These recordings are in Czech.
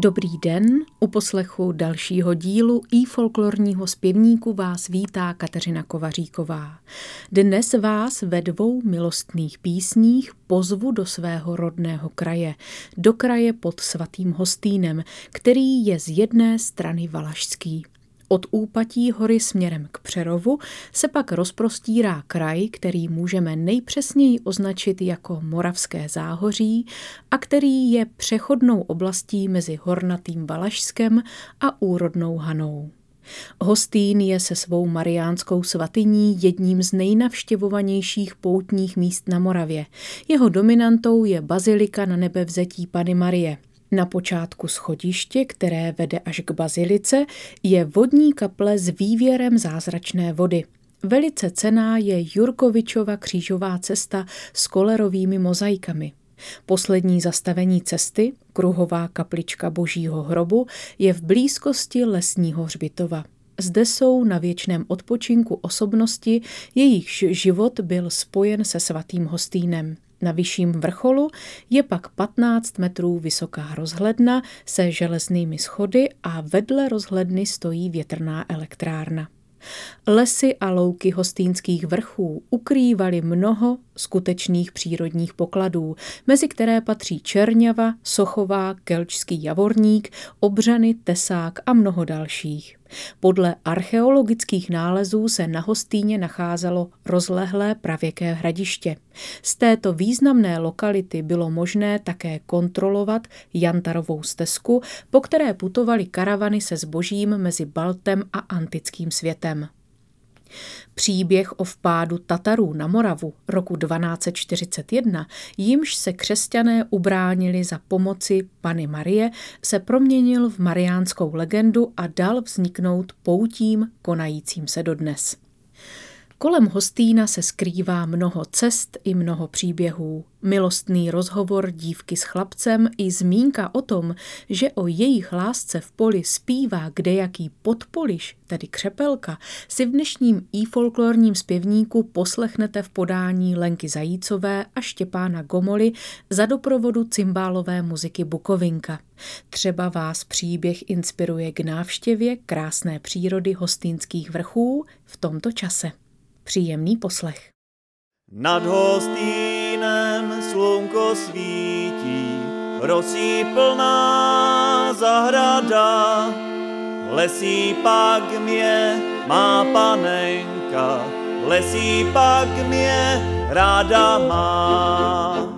Dobrý den, u poslechu dalšího dílu i folklorního zpěvníku vás vítá Kateřina Kovaříková. Dnes vás ve dvou milostných písních pozvu do svého rodného kraje, do kraje pod svatým Hostýnem, který je z jedné strany valašský. Od úpatí hory směrem k Přerovu se pak rozprostírá kraj, který můžeme nejpřesněji označit jako Moravské záhoří a který je přechodnou oblastí mezi hornatým Valašskem a úrodnou Hanou. Hostýn je se svou mariánskou svatyní jedním z nejnavštěvovanějších poutních míst na Moravě. Jeho dominantou je bazilika na nebevzetí Pany Marie – na počátku schodiště, které vede až k bazilice, je vodní kaple s vývěrem zázračné vody. Velice cená je Jurkovičova křížová cesta s kolerovými mozaikami. Poslední zastavení cesty, kruhová kaplička božího hrobu, je v blízkosti lesního hřbitova. Zde jsou na věčném odpočinku osobnosti, jejichž život byl spojen se svatým hostýnem. Na vyšším vrcholu je pak 15 metrů vysoká rozhledna se železnými schody a vedle rozhledny stojí větrná elektrárna. Lesy a louky hostýnských vrchů ukrývaly mnoho skutečných přírodních pokladů, mezi které patří Čerňava, Sochová, Kelčský javorník, Obřany, Tesák a mnoho dalších. Podle archeologických nálezů se na Hostýně nacházelo rozlehlé pravěké hradiště. Z této významné lokality bylo možné také kontrolovat Jantarovou stezku, po které putovaly karavany se zbožím mezi Baltem a antickým světem. Příběh o vpádu Tatarů na Moravu roku 1241, jimž se křesťané ubránili za pomoci Pany Marie, se proměnil v mariánskou legendu a dal vzniknout poutím konajícím se dodnes. Kolem Hostýna se skrývá mnoho cest i mnoho příběhů. Milostný rozhovor dívky s chlapcem i zmínka o tom, že o jejich lásce v poli zpívá kdejaký podpoliš, tedy křepelka, si v dnešním i folklorním zpěvníku poslechnete v podání Lenky Zajícové a Štěpána Gomoly za doprovodu cymbálové muziky Bukovinka. Třeba vás příběh inspiruje k návštěvě krásné přírody hostýnských vrchů v tomto čase. Příjemný poslech. Nad hostýnem slunko svítí, rosí plná zahrada. Lesí pak mě má panenka, lesí pak mě ráda má.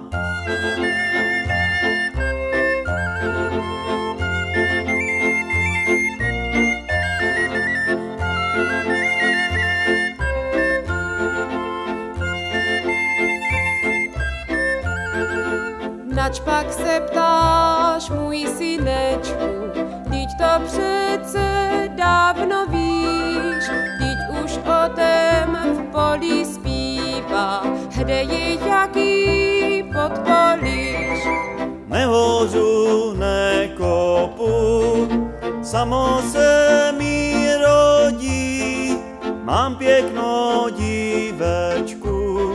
Pak se ptáš, můj synečku, teď to přece dávno víš, teď už o tém v poli zpívá, kde je jaký podpoliš. Nehořu, nekopu, samo se mi rodí, mám pěknou dívečku,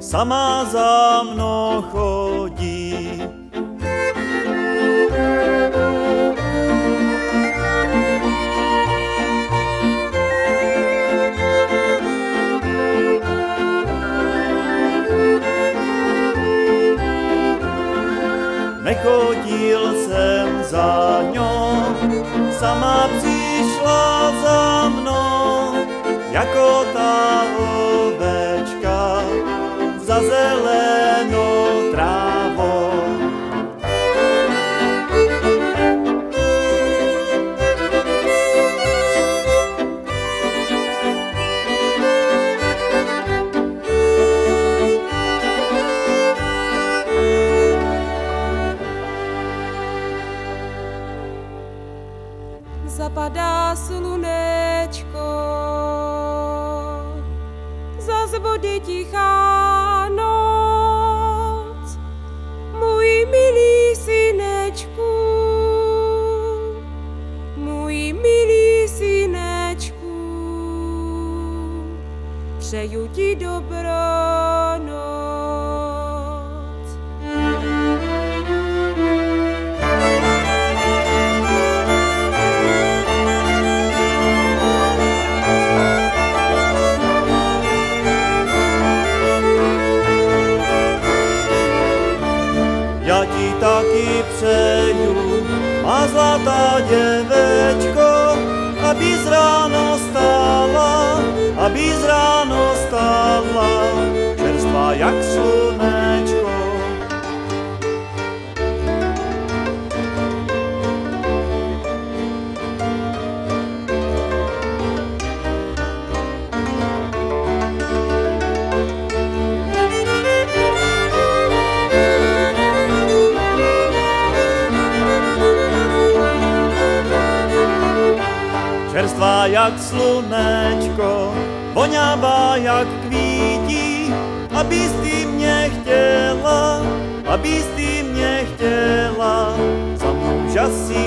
sama za mnou chodí. Bude tichá noc, můj milý synečku, můj milý synečku, přeju ti dobrou děvečko, aby z ráno stála, aby z ráno stála, čerstvá jak slunečko. Jak slunečko, voňavá jak kvítí, abys ty mě chtěla, abys ty mě chtěla, za muža si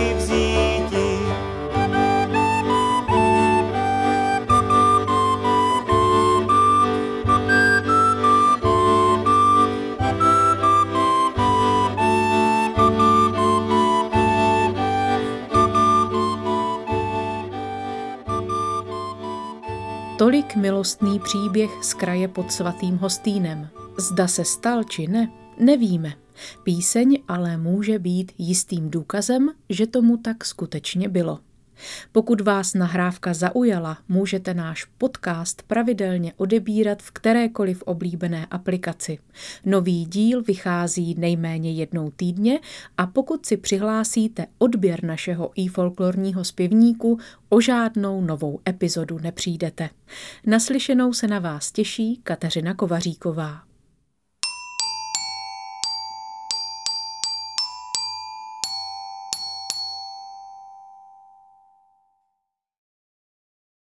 Tolik milostný příběh z kraje pod svatým Hostýnem. Zda se stal či ne, nevíme. Píseň ale může být jistým důkazem, že tomu tak skutečně bylo. Pokud vás nahrávka zaujala, můžete náš podcast pravidelně odebírat v kterékoliv oblíbené aplikaci. Nový díl vychází nejméně jednou týdně a pokud si přihlásíte odběr našeho i folklorního zpěvníku, o žádnou novou epizodu nepřijdete. Naslyšenou se na vás těší Kateřina Kovaříková.